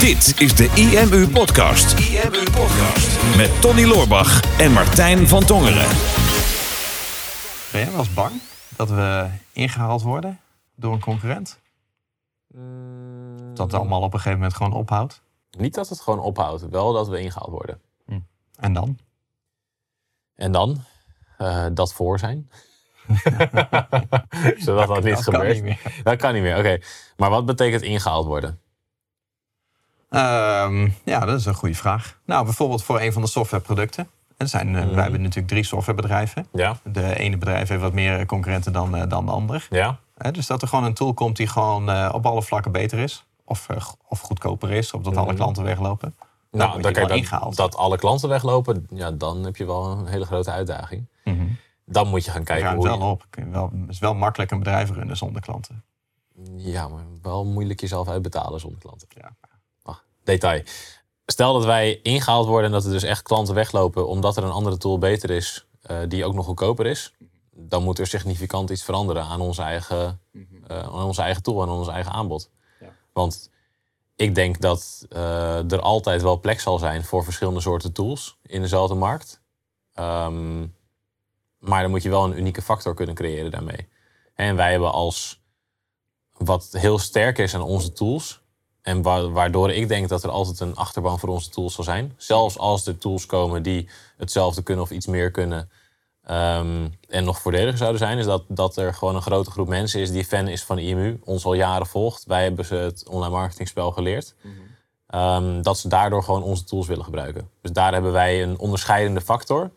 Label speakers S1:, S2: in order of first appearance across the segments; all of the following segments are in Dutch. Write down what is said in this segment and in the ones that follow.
S1: Dit is de IMU Podcast. IMU Podcast. Met Tony Loorbach en Martijn van Tongeren.
S2: Ben jij wel eens bang dat we ingehaald worden door een concurrent? Dat het allemaal op een gegeven moment gewoon ophoudt?
S3: Niet dat het gewoon ophoudt, wel dat we ingehaald worden.
S2: En dan?
S3: En dan eh, dat voor zijn. Zodat dat, niet
S2: dat kan
S3: gebeurt.
S2: niet meer.
S3: Dat kan niet meer, oké. Maar wat betekent ingehaald worden?
S2: Ehm, ja, dat is een goede vraag. Nou, bijvoorbeeld voor een van de softwareproducten. Er zijn, eh,
S3: Mhm.
S2: Wij hebben natuurlijk drie softwarebedrijven.
S3: Ja,
S2: De ene bedrijf heeft wat meer concurrenten dan, eh, dan de ander.
S3: ja.
S2: Dus dat er gewoon een tool komt die gewoon eh, op alle vlakken beter is. Of, of goedkoper is, of dat alle
S3: Mhm.
S2: klanten weglopen.
S3: Nou, dan
S2: wel
S3: kijk, dat, alle klanten weglopen, ja, dan heb je wel een hele grote uitdaging.
S2: Mhm.
S3: Dan moet je gaan kijken
S2: Ruimt
S3: hoe
S2: wel
S3: je...
S2: op. Wel- Het is wel makkelijk een bedrijf runnen zonder klanten.
S3: Ja, maar wel moeilijk jezelf uitbetalen zonder klanten.
S2: Ja.
S3: Detail. Stel dat wij ingehaald worden en dat er dus echt klanten weglopen omdat er een andere tool beter is, eh, die ook nog goedkoper is. Dan moet er significant iets veranderen aan onze eigen, eh, aan onze eigen tool en aan ons eigen aanbod.
S2: Ja.
S3: Want ik denk dat eh, er altijd wel plek zal zijn voor verschillende soorten tools in dezelfde markt. Ehm, maar dan moet je wel een unieke factor kunnen creëren daarmee. En wij hebben als wat heel sterk is aan onze tools. En wa- waardoor ik denk dat er altijd een achterban voor onze tools zal zijn. Zelfs als er tools komen die hetzelfde kunnen of iets meer kunnen. ehm, en nog voordeliger zouden zijn, is dat, dat er gewoon een grote groep mensen is die fan is van IMU, ons al jaren volgt. Wij hebben ze het online marketingspel geleerd. Ehm, dat ze daardoor gewoon onze tools willen gebruiken. Dus daar hebben wij een onderscheidende factor.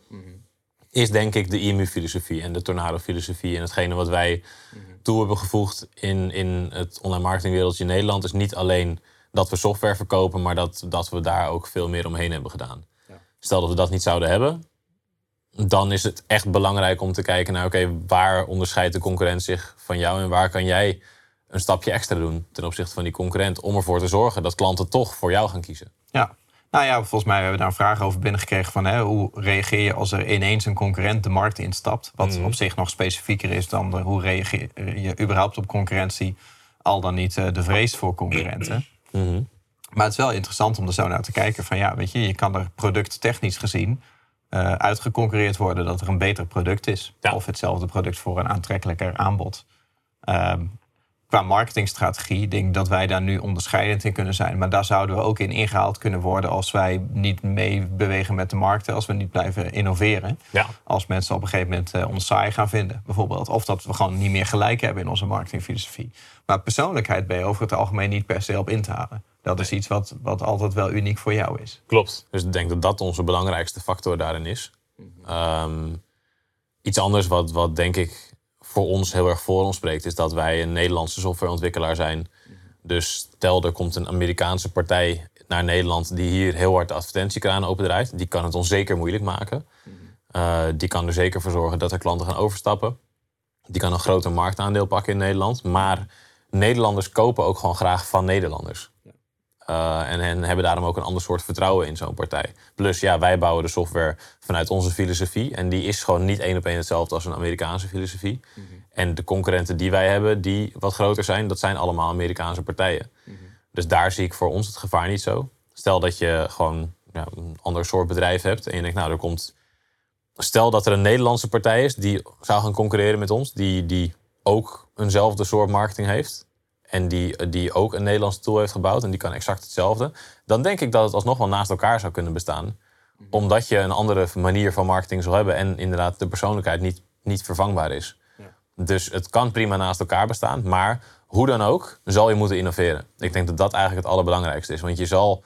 S3: Is denk ik de IMU-filosofie en de Tornado-filosofie. En hetgene wat wij toe hebben gevoegd in, in het online marketingwereldje in Nederland... is niet alleen dat we software verkopen... maar dat, dat we daar ook veel meer omheen hebben gedaan. Stel dat we dat niet zouden hebben... dan is het echt belangrijk om te kijken naar... oké, waar onderscheidt de concurrent zich van jou... en waar kan jij een stapje extra doen ten opzichte van die concurrent... om ervoor te zorgen dat klanten toch voor jou gaan kiezen.
S2: Ja. Nou ja, volgens mij hebben we daar een vraag over binnengekregen van hè, hoe reageer je als er ineens een concurrent de markt instapt? Wat
S3: Mhm.
S2: op zich nog specifieker is dan de, hoe reageer je überhaupt op concurrentie, al dan niet eh, de vrees voor concurrenten.
S3: Mhm.
S2: Maar het is wel interessant om er zo naar te kijken van ja, weet je, je kan er producttechnisch gezien eh uitgeconcurreerd worden dat er een beter product is.
S3: Ja.
S2: Of hetzelfde product voor een aantrekkelijker aanbod. Ehm, qua marketingstrategie denk ik dat wij daar nu onderscheidend in kunnen zijn. Maar daar zouden we ook in ingehaald kunnen worden als wij niet mee bewegen met de markten, als we niet blijven innoveren.
S3: Ja.
S2: Als mensen op een gegeven moment eh, ons saai gaan vinden, bijvoorbeeld. Of dat we gewoon niet meer gelijk hebben in onze marketingfilosofie. Maar persoonlijkheid ben je over het algemeen niet per se op in te halen. Dat is iets wat, wat altijd wel uniek voor jou is.
S3: Klopt. Dus ik denk dat dat onze belangrijkste factor daarin is. Ehm, iets anders wat, wat denk ik voor ons heel erg voor ons spreekt, is dat wij een Nederlandse softwareontwikkelaar zijn. Dus stel er komt een Amerikaanse partij naar Nederland die hier heel hard de advertentiekraan opendraait. Die kan het ons zeker moeilijk maken. Eh, die kan er zeker voor zorgen dat er klanten gaan overstappen. Die kan een groter marktaandeel pakken in Nederland. Maar Nederlanders kopen ook gewoon graag van Nederlanders. Uh, en, en hebben daarom ook een ander soort vertrouwen in zo'n partij. Plus, ja, wij bouwen de software vanuit onze filosofie. En die is gewoon niet één op één hetzelfde als een Amerikaanse filosofie. En de concurrenten die wij hebben, die wat groter zijn, dat zijn allemaal Amerikaanse partijen. Dus daar zie ik voor ons het gevaar niet zo. Stel dat je gewoon ja, een ander soort bedrijf hebt en je denkt, nou, er komt. Stel dat er een Nederlandse partij is die zou gaan concurreren met ons, die, die ook eenzelfde soort marketing heeft en die, die ook een Nederlandse tool heeft gebouwd en die kan exact hetzelfde, dan denk ik dat het alsnog wel naast elkaar zou kunnen bestaan. Omdat je een andere manier van marketing zal hebben en inderdaad de persoonlijkheid niet, niet vervangbaar is. Dus het kan prima naast elkaar bestaan, maar hoe dan ook zal je moeten innoveren. Ik denk dat dat eigenlijk het allerbelangrijkste is, want je zal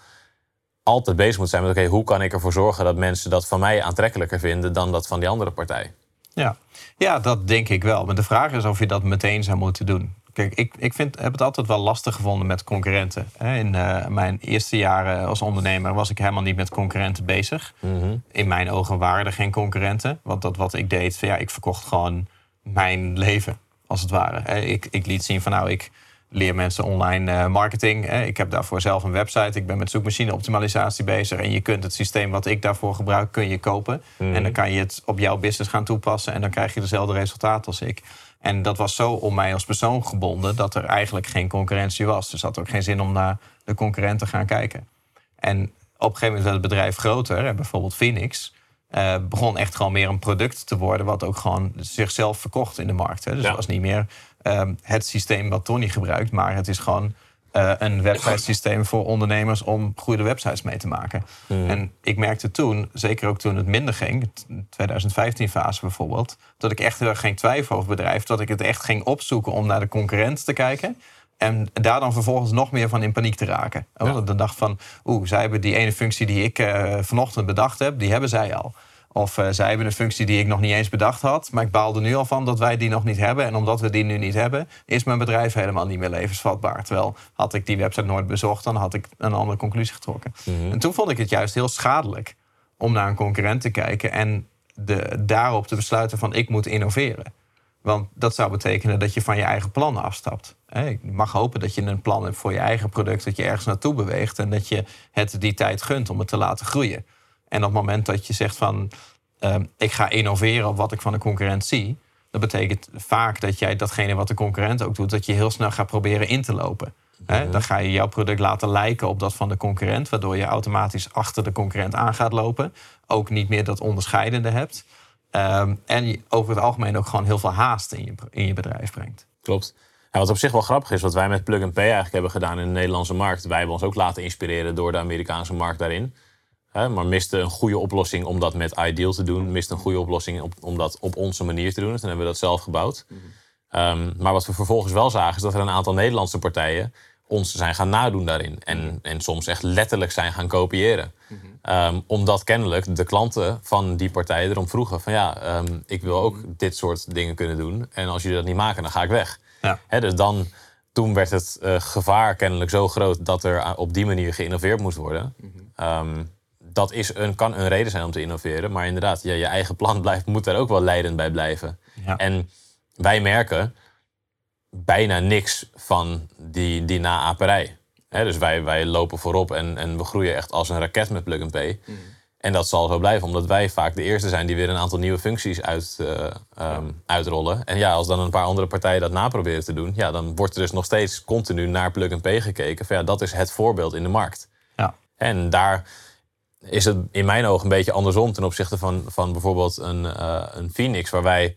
S3: altijd bezig moeten zijn met oké, hoe kan ik ervoor zorgen dat mensen dat van mij aantrekkelijker vinden dan dat van die andere partij.
S2: Ja. ja, dat denk ik wel. Maar de vraag is of je dat meteen zou moeten doen. Kijk, ik, ik vind, heb het altijd wel lastig gevonden met concurrenten. In uh, mijn eerste jaren als ondernemer was ik helemaal niet met concurrenten bezig.
S3: Mm -hmm.
S2: In mijn ogen waren er geen concurrenten. Want dat wat ik deed, ja, ik verkocht gewoon mijn leven, als het ware. Ik, ik liet zien van nou, ik leer mensen online eh, marketing. Ik heb daarvoor zelf een website. Ik ben met zoekmachine optimalisatie bezig. En je kunt het systeem wat ik daarvoor gebruik, kun je kopen.
S3: Mhm.
S2: En dan kan je het op jouw business gaan toepassen. En dan krijg je dezelfde resultaten als ik. En dat was zo om mij als persoon gebonden dat er eigenlijk geen concurrentie was. Dus had ook geen zin om naar de concurrent te gaan kijken. En op een gegeven moment werd het bedrijf groter. Bijvoorbeeld Phoenix. Uh, begon echt gewoon meer een product te worden, wat ook gewoon zichzelf verkocht in de markt. Hè. Dus het was niet meer um, het systeem wat Tony gebruikt, maar het is gewoon uh, een websitesysteem voor ondernemers om goede websites mee te maken.
S3: Mhm.
S2: En ik merkte toen, zeker ook toen het minder ging, 2015 fase bijvoorbeeld, dat ik echt heel erg geen twijfel over bedrijf, dat ik het echt ging opzoeken om naar de concurrent te kijken. En daar dan vervolgens nog meer van in paniek te raken. Ja. Dan dacht van, oeh, zij hebben die ene functie die ik uh, vanochtend bedacht heb, die hebben zij al. Of uh, zij hebben een functie die ik nog niet eens bedacht had. Maar ik baal er nu al van dat wij die nog niet hebben. En omdat we die nu niet hebben, is mijn bedrijf helemaal niet meer levensvatbaar. Terwijl had ik die website nooit bezocht, dan had ik een andere conclusie getrokken.
S3: Mhm.
S2: En toen vond ik het juist heel schadelijk om naar een concurrent te kijken en de, daarop te besluiten van ik moet innoveren. Want dat zou betekenen dat je van je eigen plannen afstapt. Ik mag hopen dat je een plan hebt voor je eigen product, dat je ergens naartoe beweegt en dat je het die tijd gunt om het te laten groeien. En op het moment dat je zegt van uh, ik ga innoveren op wat ik van de concurrent zie, dat betekent vaak dat jij datgene wat de concurrent ook doet, dat je heel snel gaat proberen in te lopen. He, dan ga je jouw product laten lijken op dat van de concurrent, waardoor je automatisch achter de concurrent aan gaat lopen. Ook niet meer dat onderscheidende hebt. Um, en je over het algemeen ook gewoon heel veel haast in je, in je bedrijf brengt.
S3: Klopt. Ja, wat op zich wel grappig is, wat wij met Plug and Pay eigenlijk hebben gedaan in de Nederlandse markt. Wij hebben ons ook laten inspireren door de Amerikaanse markt daarin. Hè, maar miste een goede oplossing om dat met Ideal te doen. Miste een goede oplossing op, om dat op onze manier te doen. Dus dan hebben we dat zelf gebouwd. Um, maar wat we vervolgens wel zagen, is dat er een aantal Nederlandse partijen ons zijn gaan nadoen daarin. En, en soms echt letterlijk zijn gaan kopiëren. Um, omdat kennelijk de klanten van die partijen erom vroegen: van ja, um, ik wil ook dit soort dingen kunnen doen. En als jullie dat niet maken, dan ga ik weg.
S2: Ja.
S3: He, dus dan, toen werd het uh, gevaar kennelijk zo groot dat er op die manier geïnnoveerd moest worden. Um, dat is een, kan een reden zijn om te innoveren. Maar inderdaad, ja, je eigen plan blijft, moet daar ook wel leidend bij blijven.
S2: Ja.
S3: En wij merken bijna niks van die, die naaperij. He, dus wij, wij lopen voorop en, en we groeien echt als een raket met Plug and Pay. En dat zal zo blijven, omdat wij vaak de eerste zijn die weer een aantal nieuwe functies uit, uh, um, uitrollen. En ja, als dan een paar andere partijen dat naproberen te doen, ja, dan wordt er dus nog steeds continu naar Plug and Pay gekeken. Van, ja, dat is het voorbeeld in de markt.
S2: Ja.
S3: En daar is het in mijn ogen een beetje andersom ten opzichte van, van bijvoorbeeld een, uh, een Phoenix, waar wij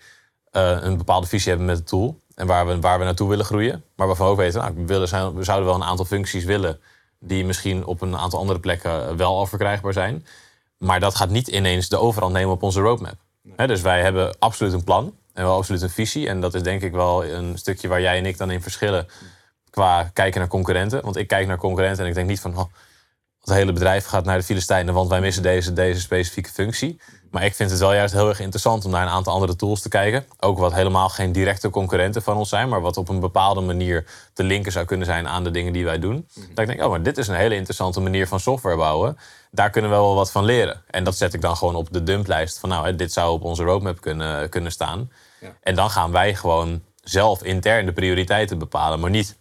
S3: uh, een bepaalde visie hebben met het tool. En waar we, waar we naartoe willen groeien. Maar waarvan we ook weten, nou, we, willen zijn, we zouden wel een aantal functies willen. die misschien op een aantal andere plekken wel al verkrijgbaar zijn. Maar dat gaat niet ineens de overhand nemen op onze roadmap. He, dus wij hebben absoluut een plan en wel absoluut een visie. En dat is denk ik wel een stukje waar jij en ik dan in verschillen. qua kijken naar concurrenten. Want ik kijk naar concurrenten en ik denk niet van. Oh, het hele bedrijf gaat naar de Filistijnen, want wij missen deze, deze specifieke functie. Maar ik vind het wel juist heel erg interessant om naar een aantal andere tools te kijken. Ook wat helemaal geen directe concurrenten van ons zijn, maar wat op een bepaalde manier te linken zou kunnen zijn aan de dingen die wij doen. Dat ik denk, oh, maar dit is een hele interessante manier van software bouwen. Daar kunnen we wel wat van leren. En dat zet ik dan gewoon op de dumplijst van, nou, dit zou op onze roadmap kunnen, kunnen staan.
S2: Ja.
S3: En dan gaan wij gewoon zelf intern de prioriteiten bepalen, maar niet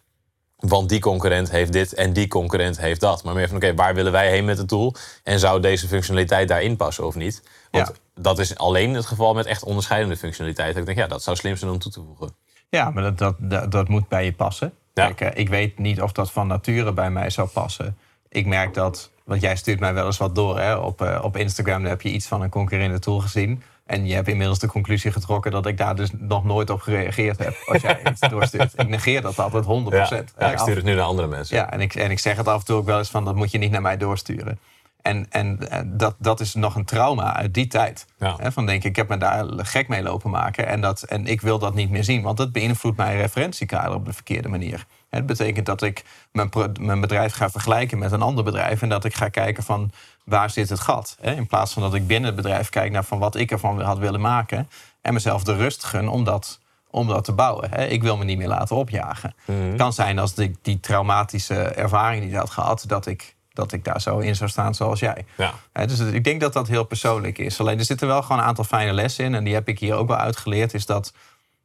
S3: want die concurrent heeft dit en die concurrent heeft dat. Maar meer van, oké, waar willen wij heen met de tool? En zou deze functionaliteit daarin passen of niet? Want
S2: Ja.
S3: dat is alleen het geval met echt onderscheidende functionaliteiten. Ik denk, ja, dat zou slim zijn om toe te voegen.
S2: Ja, maar dat, dat, dat, dat moet bij je passen.
S3: Ja.
S2: Kijk, eh, ik weet niet of dat van nature bij mij zou passen. Ik merk dat, want jij stuurt mij wel eens wat door hè, op, eh, op Instagram. Daar heb je iets van een concurrerende tool gezien. En je hebt inmiddels de conclusie getrokken dat ik daar dus nog nooit op gereageerd heb. Als jij iets doorstuurt. Ik negeer dat altijd 100%.
S3: Ja, ja, ik stuur het nu naar andere mensen.
S2: Ja, en ik, en ik zeg het af en toe ook wel eens van dat moet je niet naar mij doorsturen. En, en eh, dat, dat is nog een trauma uit die tijd.
S3: Ja.
S2: Hè, van denk ik, ik heb me daar gek mee lopen maken. En, dat, en ik wil dat niet meer zien, want dat beïnvloedt mijn referentiekader op de verkeerde manier. Het betekent dat ik mijn, mijn bedrijf ga vergelijken met een ander bedrijf. En dat ik ga kijken van waar zit het gat. Hè? In plaats van dat ik binnen het bedrijf kijk naar van wat ik ervan had willen maken. En mezelf de rust gun om dat, om dat te bouwen. Hè? Ik wil me niet meer laten opjagen. Het kan zijn als ik die traumatische ervaring die ik had gehad, dat ik, dat ik daar zo in zou staan zoals jij.
S3: Ja.
S2: Dus ik denk dat dat heel persoonlijk is. Alleen er zitten wel gewoon een aantal fijne lessen in. En die heb ik hier ook wel uitgeleerd. Is dat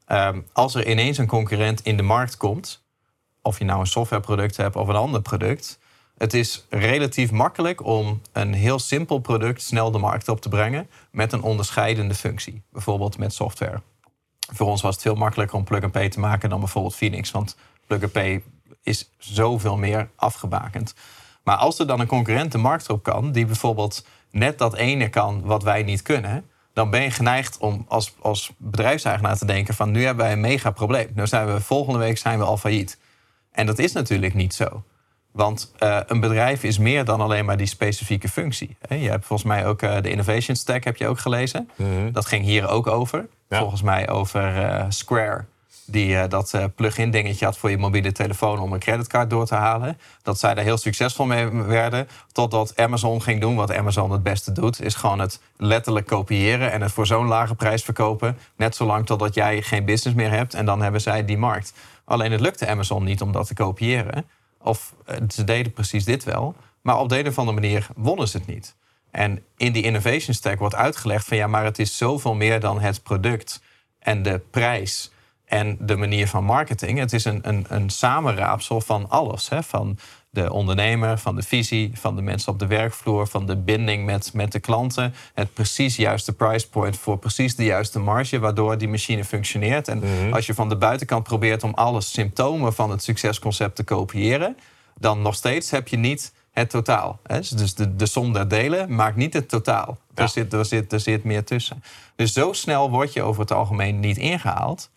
S2: ehm, als er ineens een concurrent in de markt komt. of je nou een softwareproduct hebt of een ander product. Het is relatief makkelijk om een heel simpel product snel de markt op te brengen met een onderscheidende functie. Bijvoorbeeld met software. Voor ons was het veel makkelijker om plug-and-pay te maken dan bijvoorbeeld Phoenix. Want plug-and-pay is zoveel meer afgebakend. Maar als er dan een concurrent de markt op kan, die bijvoorbeeld net dat ene kan wat wij niet kunnen, dan ben je geneigd om als, als bedrijfseigenaar te denken van nu hebben wij een mega probleem. Nu zijn we volgende week zijn we al failliet. En dat is natuurlijk niet zo. Want uh, een bedrijf is meer dan alleen maar die specifieke functie. Je hebt volgens mij ook uh, de Innovation Stack heb je ook gelezen. Mm -hmm. Dat ging hier ook over. Ja. Volgens mij over uh, Square die uh, dat uh, plug-in dingetje had voor je mobiele telefoon om een creditcard door te halen. Dat zij daar heel succesvol mee werden. Totdat Amazon ging doen wat Amazon het beste doet. Is gewoon het letterlijk kopiëren en het voor zo'n lage prijs verkopen. Net zolang totdat jij geen business meer hebt. En dan hebben zij die markt. Alleen het lukte Amazon niet om dat te kopiëren. Of uh, ze deden precies dit wel. Maar op de een of andere manier wonnen ze het niet. En in die innovation stack wordt uitgelegd van ja, maar het is zoveel meer dan het product en de prijs en de manier van marketing. Het is een, een, een samenraapsel van alles. Hè? Van de ondernemer, van de visie, van de mensen op de werkvloer, van de binding met, met de klanten. Het precies juiste price point voor precies de juiste marge, waardoor die machine functioneert. En mm-hmm. als je van de buitenkant probeert om alle symptomen van het succesconcept te kopiëren, dan nog steeds heb je niet het totaal. Hè? Dus de, de som der delen maakt niet het totaal. Ja. Er, zit, er, zit, er zit meer tussen. Dus zo snel word je over het algemeen niet ingehaald.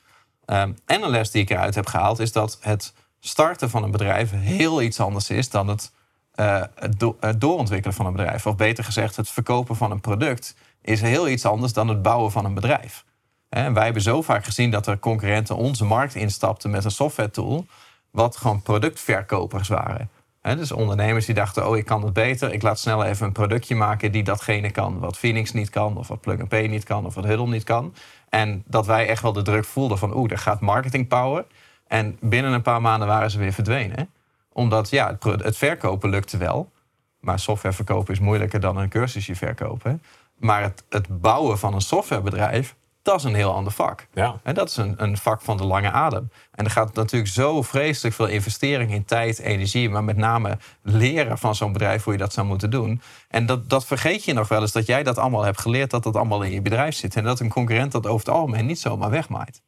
S2: Um, en een les die ik eruit heb gehaald is dat het starten van een bedrijf heel iets anders is dan het, uh, het, do het, doorontwikkelen van een bedrijf. Of beter gezegd, het verkopen van een product is heel iets anders dan het bouwen van een bedrijf. Wij hebben zo vaak gezien dat er concurrenten onze markt instapten met een software tool, wat gewoon productverkopers waren. Dus ondernemers die dachten, oh ik kan het beter, ik laat snel even een productje maken die datgene kan wat Phoenix niet kan, of wat Plug-and-Pay niet kan, of wat Huddle niet kan. En dat wij echt wel de druk voelden van, oeh, er gaat marketing power. En binnen een paar maanden waren ze weer verdwenen. Omdat, ja, het, het verkopen lukte wel. Maar software verkopen is moeilijker dan een cursusje verkopen. Maar het, het bouwen van een softwarebedrijf, dat is een heel ander vak.
S3: Ja.
S2: En dat is een, een vak van de lange adem. En er gaat natuurlijk zo vreselijk veel investering in tijd, energie, maar met name leren van zo'n bedrijf hoe je dat zou moeten doen. En dat, dat vergeet je nog wel eens dat jij dat allemaal hebt geleerd, dat dat allemaal in je bedrijf zit. En dat een concurrent dat over het algemeen niet zomaar wegmaait.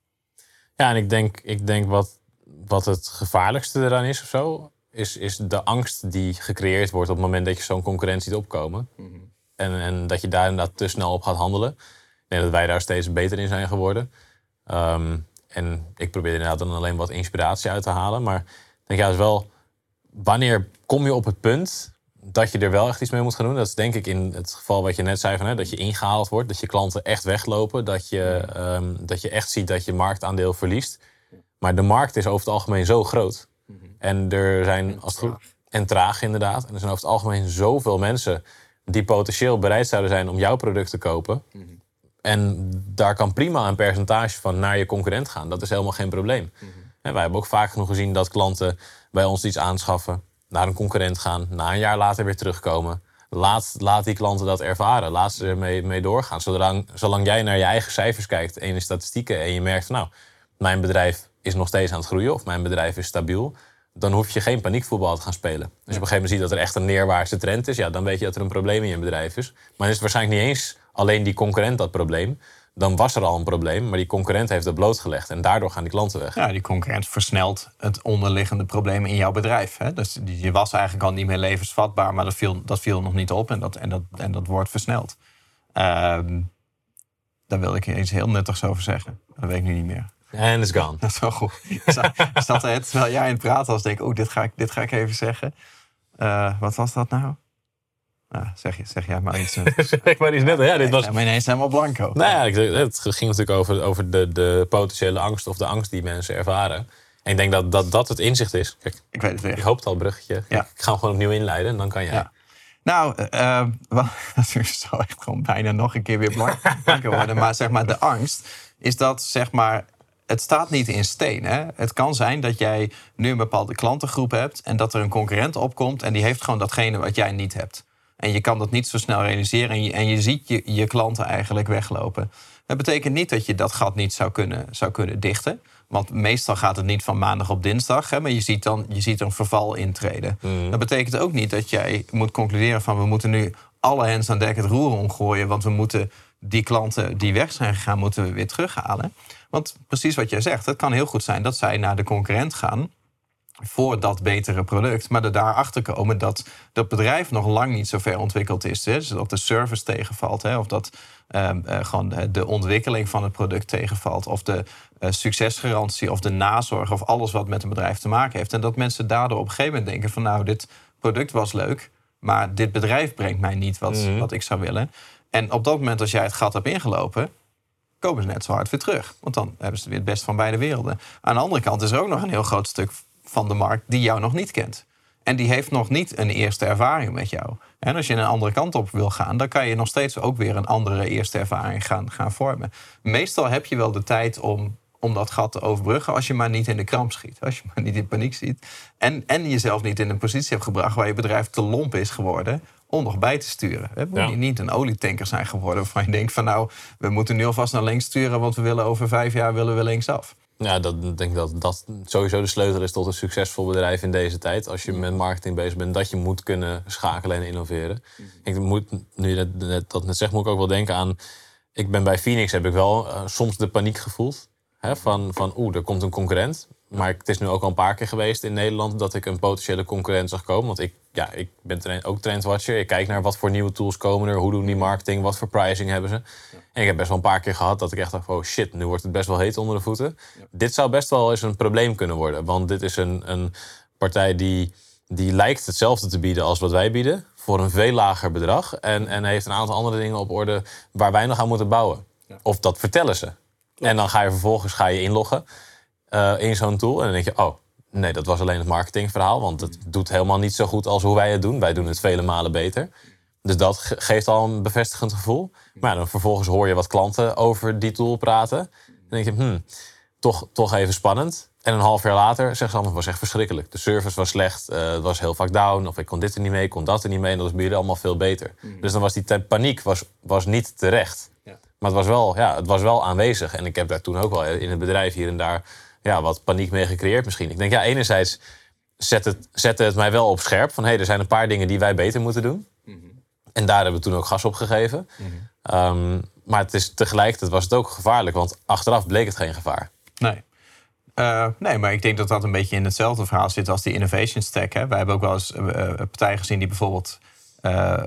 S3: Ja, en ik denk, ik denk wat, wat het gevaarlijkste eraan is of zo, is, is de angst die gecreëerd wordt op het moment dat je zo'n concurrentie ziet opkomen. Mm -hmm. en, en dat je daar inderdaad te snel op gaat handelen. Denk dat wij daar steeds beter in zijn geworden. Um, en ik probeer inderdaad dan alleen wat inspiratie uit te halen. Maar ik denk juist wel, wanneer kom je op het punt dat je er wel echt iets mee moet gaan doen? Dat is denk ik in het geval wat je net zei, van, hè, dat je ingehaald wordt, dat je klanten echt weglopen, dat je, um, dat je echt ziet dat je marktaandeel verliest. Maar de markt is over het algemeen zo groot. En er zijn als het goed, en traag inderdaad. En er zijn over het algemeen zoveel mensen die potentieel bereid zouden zijn om jouw product te kopen. En daar kan prima een percentage van naar je concurrent gaan. Dat is helemaal geen probleem. Mm -hmm. wij hebben ook vaak genoeg gezien dat klanten bij ons iets aanschaffen, naar een concurrent gaan, na een jaar later weer terugkomen. Laat, laat die klanten dat ervaren. Laat ze ermee mee doorgaan. Zolang, zolang jij naar je eigen cijfers kijkt en je statistieken en je merkt van nou, mijn bedrijf is nog steeds aan het groeien of mijn bedrijf is stabiel, dan hoef je geen paniekvoetbal te gaan spelen. Als je op een gegeven moment ziet dat er echt een neerwaartse trend is, ja, dan weet je dat er een probleem in je bedrijf is. Maar dan is het waarschijnlijk niet eens alleen die concurrent dat probleem. Dan was er al een probleem, maar die concurrent heeft het blootgelegd. En daardoor gaan die klanten weg.
S2: Ja, die concurrent versnelt het onderliggende probleem in jouw bedrijf. Hè? Dus je was eigenlijk al niet meer levensvatbaar, maar dat viel, dat viel nog niet op. En dat, en dat, en dat wordt versneld. Uh, daar wil ik iets heel nuttigs over zeggen. Dat weet ik nu niet meer.
S3: En it's gone.
S2: Dat is wel goed. Zat er terwijl jij in het praten was, denk ik, oh, dit ga ik, dit ga ik even zeggen. Uh, wat was dat nou? Nou, zeg, je, zeg jij maar iets.
S3: zeg maar iets net. Ja, dit was...
S2: Ja, maar ineens helemaal blanco.
S3: Nou ja, het ging natuurlijk over, over de, de potentiële angst of de angst die mensen ervaren. En ik denk dat dat, dat het inzicht is. Kijk,
S2: ik weet het weer.
S3: Je hoopt al, bruggetje. Ja. Ik ga hem gewoon opnieuw inleiden en dan kan jij. Ja.
S2: Nou, uh, dat is zo echt gewoon bijna nog een keer weer blanco worden. maar zeg maar, de angst is dat zeg maar het staat niet in steen. Hè? Het kan zijn dat jij nu een bepaalde klantengroep hebt en dat er een concurrent opkomt en die heeft gewoon datgene wat jij niet hebt. En je kan dat niet zo snel realiseren en je, en je ziet je, je klanten eigenlijk weglopen. Dat betekent niet dat je dat gat niet zou kunnen, zou kunnen dichten. Want meestal gaat het niet van maandag op dinsdag. Hè, maar je ziet dan je ziet een verval intreden.
S3: Mm.
S2: Dat betekent ook niet dat jij moet concluderen van... we moeten nu alle hens aan dek het roer omgooien... want we moeten die klanten die weg zijn gegaan, moeten we weer terughalen. Want precies wat jij zegt, het kan heel goed zijn dat zij naar de concurrent gaan voor dat betere product. Maar er daarachter komen dat dat bedrijf nog lang niet zo ver ontwikkeld is. Hè? Dus dat de service tegenvalt. Hè? Of dat ehm, eh, gewoon de, de ontwikkeling van het product tegenvalt. Of de eh, succesgarantie of de nazorg. Of alles wat met een bedrijf te maken heeft. En dat mensen daardoor op een gegeven moment denken van... nou, dit product was leuk, maar dit bedrijf brengt mij niet wat,
S3: Mhm.
S2: wat ik zou willen. En op dat moment als jij het gat hebt ingelopen komen ze net zo hard weer terug. Want dan hebben ze weer het best van beide werelden. Aan de andere kant is er ook nog een heel groot stuk van de markt die jou nog niet kent. En die heeft nog niet een eerste ervaring met jou. En als je een andere kant op wil gaan, dan kan je nog steeds ook weer een andere eerste ervaring gaan, gaan vormen. Meestal heb je wel de tijd om, om dat gat te overbruggen als je maar niet in de kramp schiet. Als je maar niet in paniek schiet. En, en jezelf niet in een positie hebt gebracht waar je bedrijf te lomp is geworden om nog bij te sturen. We moeten
S3: Ja.
S2: niet een olietanker zijn geworden waarvan je denkt van nou, we moeten nu alvast naar links sturen, want we willen over vijf jaar willen we linksaf.
S3: Ja, dat, ik denk dat dat sowieso de sleutel is tot een succesvol bedrijf in deze tijd. Als je met marketing bezig bent, dat je moet kunnen schakelen en innoveren. Ik moet, nu je dat net, dat net zegt, moet ik ook wel denken aan... Ik ben bij Phoenix, heb ik wel eh, soms de paniek gevoeld. Hè, van, van oeh, er komt een concurrent. Maar het is nu ook al een paar keer geweest in Nederland... dat ik een potentiële concurrent zag komen. Want ik, ja, ik ben trend- ook trendwatcher. Ik kijk naar wat voor nieuwe tools komen er. Hoe doen die marketing? Wat voor pricing hebben ze? En ik heb best wel een paar keer gehad dat ik echt dacht... oh shit, nu wordt het best wel heet onder de voeten. Dit zou best wel eens een probleem kunnen worden. Want dit is een, een partij die, die lijkt hetzelfde te bieden als wat wij bieden... voor een veel lager bedrag. En, en heeft een aantal andere dingen op orde... waar wij nog aan moeten bouwen. Of dat vertellen ze. En dan ga je vervolgens ga je inloggen eh, in zo'n tool. En dan denk je, oh, nee, dat was alleen het marketingverhaal. Want het doet helemaal niet zo goed als hoe wij het doen. Wij doen het vele malen beter. Dus dat ge- geeft al een bevestigend gevoel. Maar ja, dan vervolgens hoor je wat klanten over die tool praten. Dan denk je, hmm, toch, toch even spannend. En een half jaar later zeggen ze allemaal, het was echt verschrikkelijk. De service was slecht, eh, het was heel vaak down. Of ik kon dit er niet mee, ik kon dat er niet mee. En dat is bij jullie allemaal veel beter. Dus dan was die paniek was, was niet terecht. Maar het was, wel, ja, het was wel aanwezig. En ik heb daar toen ook wel in het bedrijf hier en daar ja, wat paniek mee gecreëerd misschien. Ik denk, ja, enerzijds zet het, zette het mij wel op scherp. Van, hé, hey, er zijn een paar dingen die wij beter moeten doen. En daar hebben we toen ook gas op gegeven. Ehm, maar het is, tegelijkertijd was het ook gevaarlijk. Want achteraf bleek het geen gevaar.
S2: Nee. Eh, nee, maar ik denk dat dat een beetje in hetzelfde verhaal zit als die innovation stack. Hè. Wij hebben ook wel eens eh, partijen gezien die bijvoorbeeld eh, eh,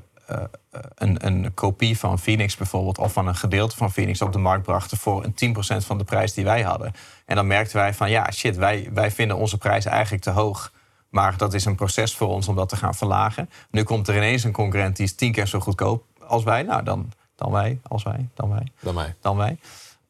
S2: een, een kopie van Phoenix bijvoorbeeld, of van een gedeelte van Phoenix op de markt brachten voor een 10% van de prijs die wij hadden. En dan merkten wij van ja, shit, wij, wij vinden onze prijs eigenlijk te hoog. Maar dat is een proces voor ons om dat te gaan verlagen. Nu komt er ineens een concurrent die is tien keer zo goedkoop als wij. Nou, dan, dan wij, als wij, dan wij
S3: Dan mij.
S2: dan wij.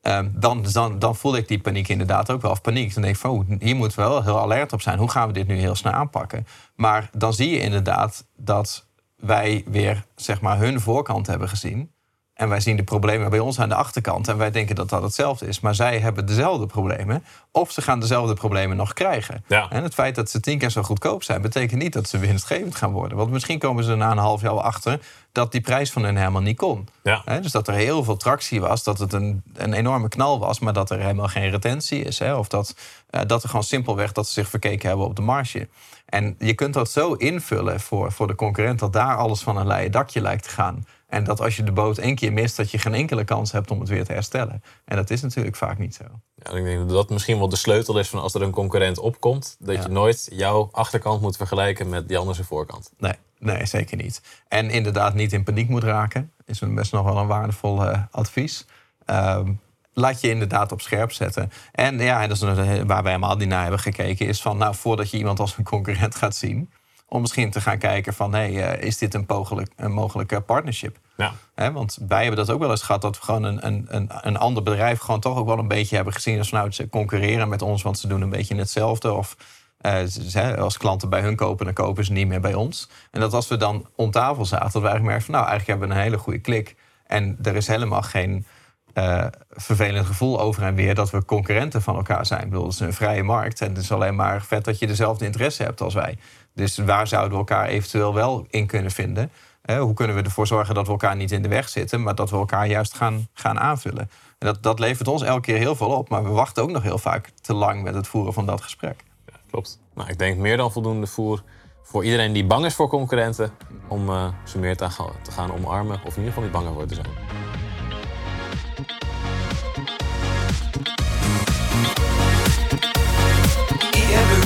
S2: Ehm, dan, dan, dan voelde ik die paniek inderdaad ook wel. Of paniek. Dan denk ik van, oh, hier moeten we wel heel alert op zijn. Hoe gaan we dit nu heel snel aanpakken? Maar dan zie je inderdaad dat wij weer zeg maar, hun voorkant hebben gezien. En wij zien de problemen bij ons aan de achterkant. En wij denken dat dat hetzelfde is. Maar zij hebben dezelfde problemen. Of ze gaan dezelfde problemen nog krijgen.
S3: Ja.
S2: En het feit dat ze tien keer zo goedkoop zijn... betekent niet dat ze winstgevend gaan worden. Want misschien komen ze na een half jaar achter... dat die prijs van hun helemaal niet kon.
S3: Ja.
S2: Dus dat er heel veel tractie was, dat het een, een enorme knal was, maar dat er helemaal geen retentie is. Of dat, eh, dat er gewoon simpelweg dat ze zich verkeken hebben op de marge. En je kunt dat zo invullen voor, voor de concurrent dat daar alles van een leien dakje lijkt te gaan. En dat als je de boot één keer mist, dat je geen enkele kans hebt om het weer te herstellen. En dat is natuurlijk vaak niet zo.
S3: Ja, ik denk dat dat misschien wel de sleutel is van als er een concurrent opkomt. Dat
S2: Ja.
S3: je nooit jouw achterkant moet vergelijken met die andere voorkant.
S2: Nee, nee, zeker niet. En inderdaad niet in paniek moet raken. Is best nog wel een waardevol eh, advies. Ehm, laat je inderdaad op scherp zetten. En ja, en dat is waar wij helemaal niet naar hebben gekeken... is van, nou, voordat je iemand als een concurrent gaat zien... om misschien te gaan kijken van... hé, hey, eh, is dit een, mogelijk, een mogelijke partnership?
S3: Ja.
S2: Hè, want wij hebben dat ook wel eens gehad... dat we gewoon een, een, een, een ander bedrijf gewoon toch ook wel een beetje hebben gezien... als nou, ze concurreren met ons, want ze doen een beetje hetzelfde... of eh, ze- als klanten bij hun kopen, dan kopen ze niet meer bij ons. En dat als we dan om tafel zaten, dat we eigenlijk merken van... nou, eigenlijk hebben we een hele goede klik. En er is helemaal geen eh, vervelend gevoel over en weer... dat we concurrenten van elkaar zijn. Ik het is een vrije markt en het is alleen maar vet... dat je dezelfde interesse hebt als wij. Dus waar zouden we elkaar eventueel wel in kunnen vinden? hoe kunnen we ervoor zorgen dat we elkaar niet in de weg zitten, maar dat we elkaar juist gaan, gaan aanvullen. En dat, dat levert ons elke keer heel veel op, maar we wachten ook nog heel vaak te lang met het voeren van dat gesprek.
S4: Klopt. Nou, ik denk meer dan voldoende voer voor iedereen die bang is voor concurrenten, om uh, ze meer te gaan, te gaan omarmen, of in ieder geval niet banger voor te zijn.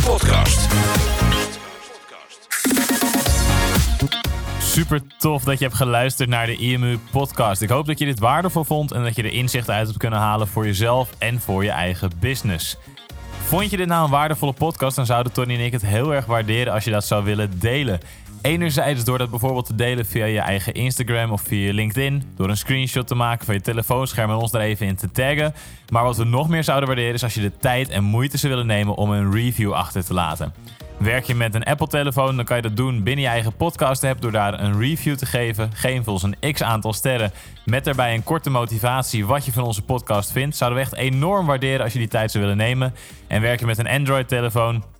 S5: Podcast.
S3: Super tof dat je hebt geluisterd naar de IMU podcast. Ik hoop dat je dit waardevol vond en dat je er inzichten uit hebt kunnen halen voor jezelf en voor je eigen business. Vond je dit nou een waardevolle podcast, dan zouden Tony en ik het heel erg waarderen als je dat zou willen delen. Enerzijds door dat bijvoorbeeld te delen via je eigen Instagram of via LinkedIn. Door een screenshot te maken van je telefoonscherm en ons er even in te taggen. Maar wat we nog meer zouden waarderen is als je de tijd en moeite zou willen nemen om een review achter te laten. Werk je met een Apple-telefoon, dan kan je dat doen binnen je eigen podcast-app door daar een review te geven. Geef ons een x aantal sterren met daarbij een korte motivatie wat je van onze podcast vindt. Zouden we echt enorm waarderen als je die tijd zou willen nemen. En werk je met een Android-telefoon,